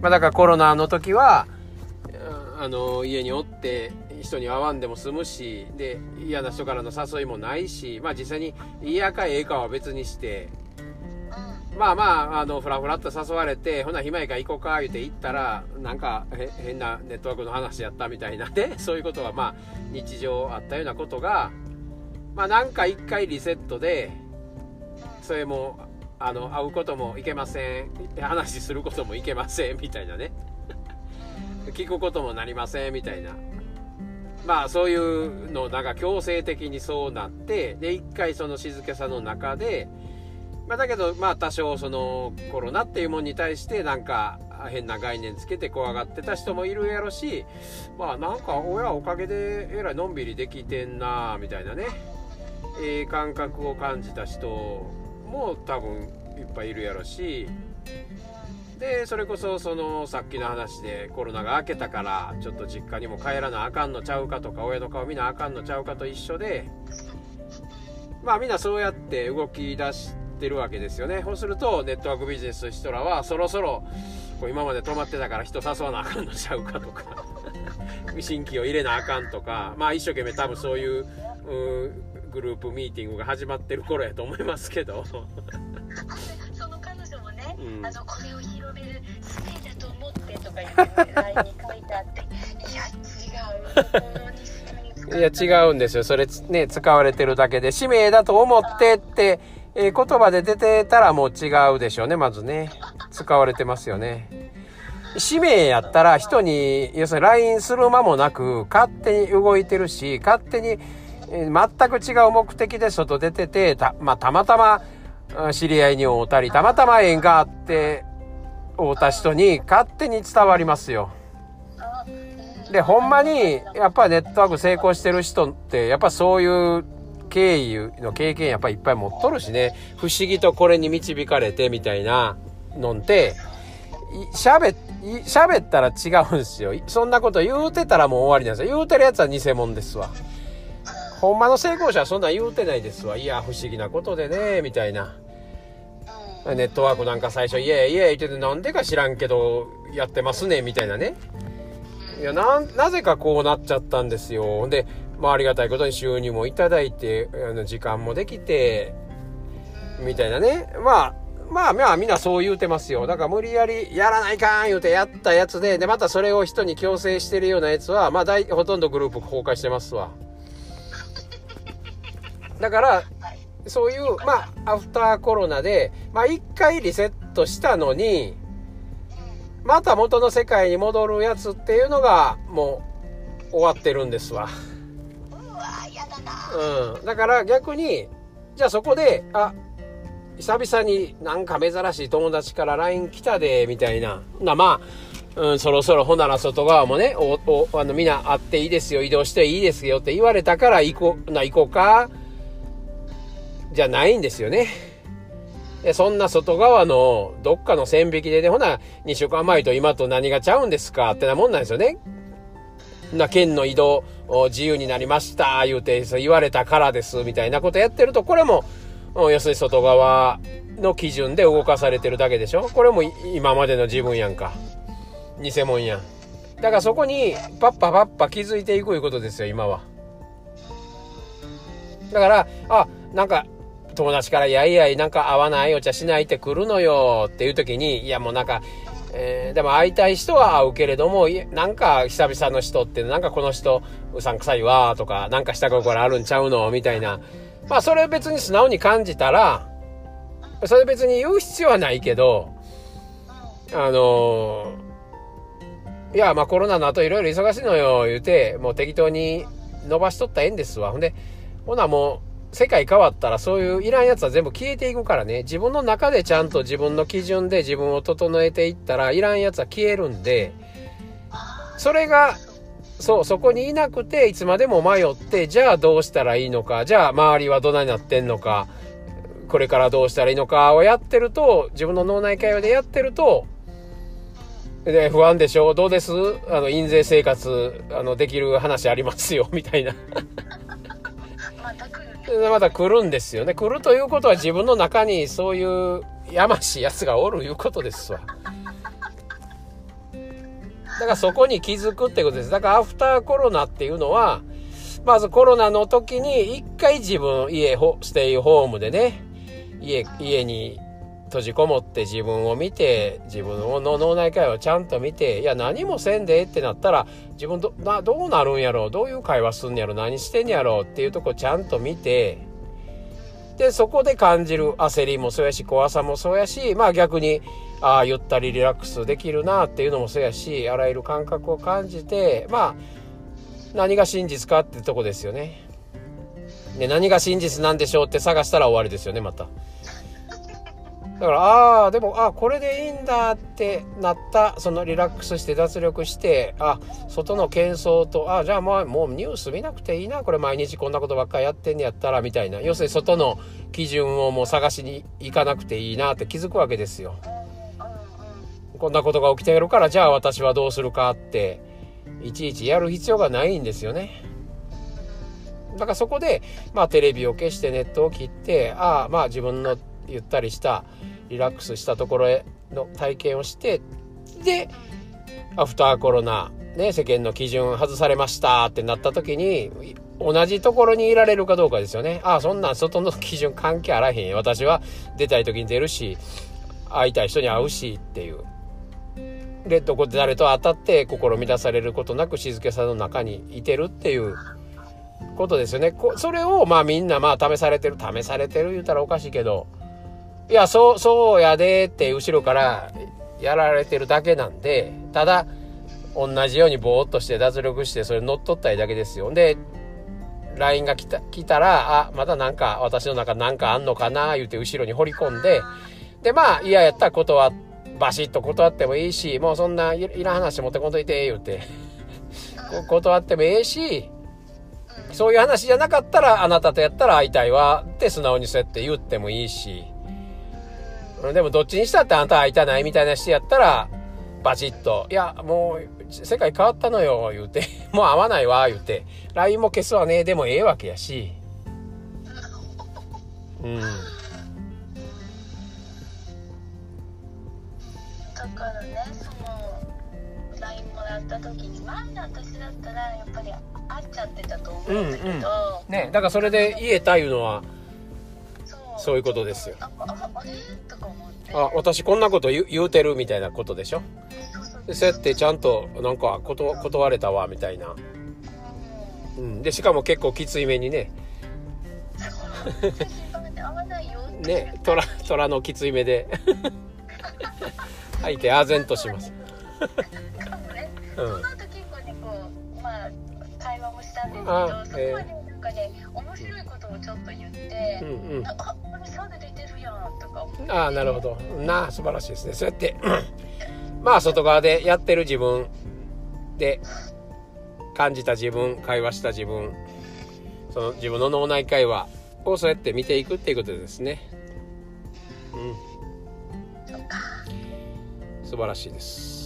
まあだからコロナの時は、あの、家におって人に会わんでも済むし、で、嫌な人からの誘いもないし、まあ実際に嫌かええかは別にして、まあまあ、あの、ふらふらっと誘われて、ほな、暇やから行こうか、言うて行ったら、なんか、変なネットワークの話やったみたいなね、そういうことはまあ、日常あったようなことが、まあなんか一回リセットで、それも、あの、会うこともいけません、話することもいけません、みたいなね。聞くこともなりません、みたいな。まあそういうのなんか強制的にそうなってで一回その静けさの中でまあ、だけど、まあ、多少そのコロナっていうもんに対してなんか変な概念つけて怖がってた人もいるやろし、まあ、なんか親おかげでえらいのんびりできてんなみたいなね、えー、感覚を感じた人も多分いっぱいいるやろしでそれこそそのさっきの話でコロナが明けたからちょっと実家にも帰らなあかんのちゃうかとか親の顔見なあかんのちゃうかと一緒でまあみんなそうやって動き出してるわけですよね。そうすると、ネットワークビジネスの人らは、そろそろ、こう今まで止まってたから人誘わなあかんのちゃうかとか、新規を入れなあかんとか、まあ一生懸命多分そういう、うグループミーティングが始まってる頃やと思いますけど。その彼女もね、うん、あの、これを広める使命だと思ってとか言って、LINE に書いてあって、いや、違う。いや、違うんですよ。それね、使われてるだけで、使命だと思ってって、えー、言葉で出てたらもう違うでしょうね、まずね。使われてますよね。使命やったら人に、要するに LINE する間もなく、勝手に動いてるし、勝手に、えー、全く違う目的で外出てて、た、まあ、たまたま、知り合いに会うたり、たまたま縁があって、会うた人に勝手に伝わりますよ。で、ほんまに、やっぱネットワーク成功してる人って、やっぱそういう経由の経験やっぱりいっぱい持っとるしね、不思議とこれに導かれてみたいなのって、喋、喋ったら違うんですよ。そんなこと言うてたらもう終わりなんですよ。言うてるやつは偽物ですわ。ほんまの成功者はそんなん言うてないですわ。いや、不思議なことでね、みたいな。ネットワークなんか最初、イエイイエイ言っててなんでか知らんけど、やってますね、みたいなね。いや、な、なぜかこうなっちゃったんですよ。で、まあ、ありがたいことに収入もいただいて、あの、時間もできて、みたいなね。まあ、まあまあみんなそう言うてますよ。だから無理やりやらないかん言うてやったやつで、でまたそれを人に強制してるようなやつは、まあ大、ほとんどグループ崩壊してますわ。だから、そういう、まあ、アフターコロナで、まあ一回リセットしたのに、また元の世界に戻るやつっていうのが、もう、終わってるんですわ。うん。だから逆に、じゃあそこで、あ、久々になんか珍しい友達から LINE 来たで、みたいな。な、まあ、うん、そろそろほなら外側もね、お、お、あの、みんな会っていいですよ、移動していいですよって言われたから行こう、な、行こうか、じゃないんですよね。で、そんな外側のどっかの線引きでね、ほな、2週間前と今と何がちゃうんですかってなもんなんですよね。な、県の移動自由になりました、言うて、言われたからです、みたいなことやってると、これも、要するに外側の基準で動かされてるだけでしょこれも今までの自分やんか。偽物やん。だからそこに、パッパパッパ気づいていくいうことですよ、今は。だから、あ、なんか、友達から、いやいや、なんか合わないお茶しないって来るのよっていう時に、いやもうなんか、えー、でも会いたい人は会うけれども、なんか久々の人って、なんかこの人うさんくさいわとか、なんか下心あるんちゃうのみたいな。まあそれ別に素直に感じたら、それ別に言う必要はないけど、あのー、いや、まあコロナの後いろいろ忙しいのよ、言うて、もう適当に伸ばしとったらええんですわ。ほんで、ほなもう、世界変わったらそういういらんやつは全部消えていくからね。自分の中でちゃんと自分の基準で自分を整えていったらいらんやつは消えるんで、それが、そう、そこにいなくていつまでも迷って、じゃあどうしたらいいのか、じゃあ周りはどないなってんのか、これからどうしたらいいのかをやってると、自分の脳内会話でやってると、で、不安でしょ？どうです？あの、印税生活、あの、できる話ありますよ、みたいな。また来るんですよね。来るということは自分の中にそういうやましい奴がおるいうことですわ。だからそこに気づくってことですだからアフターコロナっていうのはまずコロナの時に一回自分家ステイホームでね家家に閉じこもって自分を見て自分の脳内会話をちゃんと見ていや何もせんでってなったら自分どなどうなるんやろう？どういう会話すんやろ？何してんやろ？うっていうとこちゃんと見てでそこで感じる焦りもそうやし怖さもそうやしまあ逆にああゆったりリラックスできるなっていうのもそうやしあらゆる感覚を感じてまあ何が真実かってとこですよね。で何が真実なんでしょうって探したら終わりですよねまた。だからああでもあこれでいいんだってなったそのリラックスして脱力してあ外の喧騒とあじゃあもうもうニュース見なくていいなこれ毎日こんなことばっかりやってんねやったらみたいな要するに外の基準をもう探しに行かなくていいなって気づくわけですよ。こんなことが起きてるからじゃあ私はどうするかっていちいちやる必要がないんですよね。だからそこで、まあ、テレビを消してネットを切ってああまあ自分のゆったりしたリラックスしたところへの体験をしてでアフターコロナ、ね、世間の基準外されましたってなった時に同じところにいられるかどうかですよね。ああそんなん外の基準関係あらへん私は出たい時に出るし会いたい人に会うしっていう。でどこで誰と当たって心乱されることなく静けさの中にいてるっていうことですよね。それをまあみんなまあ試されてる試されてる言うたらおかしいけどいや、そう、そうやでって後ろからやられてるだけなんで、ただ、同じようにぼーっとして脱力してそれ乗っ取ったりだけですよ。で、LINE が来た、来たら、あ、またなんか私の中なんかあんのかな言うて後ろに掘り込んで、で、まあ嫌やったら断、バシッと断ってもいいし、もうそんないらん話持ってこんといて、言うて、断ってもええし、そういう話じゃなかったら、あなたとやったら会いたいわって素直にそうやって言ってもいいし、でもどっちにしたってあんた会いたないみたいな人やったら、バチッと、いや、もう、世界変わったのよ、言うて、もう会わないわ、言うて、LINE も消すわね、でもええわけやし。うん。だからね、その、LINE もらった時に、前の私だったら、やっぱり会っちゃってたと思うんだけど。うんうん、ね、だからそれで言えたいうのは、そういうことですよ。あ、私こんなこと言うてるみたいなことでしょ？そうやってちゃんとなんかこと断れたわみたいな。うん。で、しかも結構きついめにね。ね、虎、虎のきつい目で。相手あぜんとします。うん。その後結構ね、こう、まあ、会話もしたんですけど、そこまでなんかね、面白いことをちょっと言って、うんうん、あああなるほど。なあ素晴らしいですね。そうやってまあ外側でやってる自分で感じた自分会話した自分その自分の脳内会話をそうやって見ていくっていうことですね。うん。素晴らしいです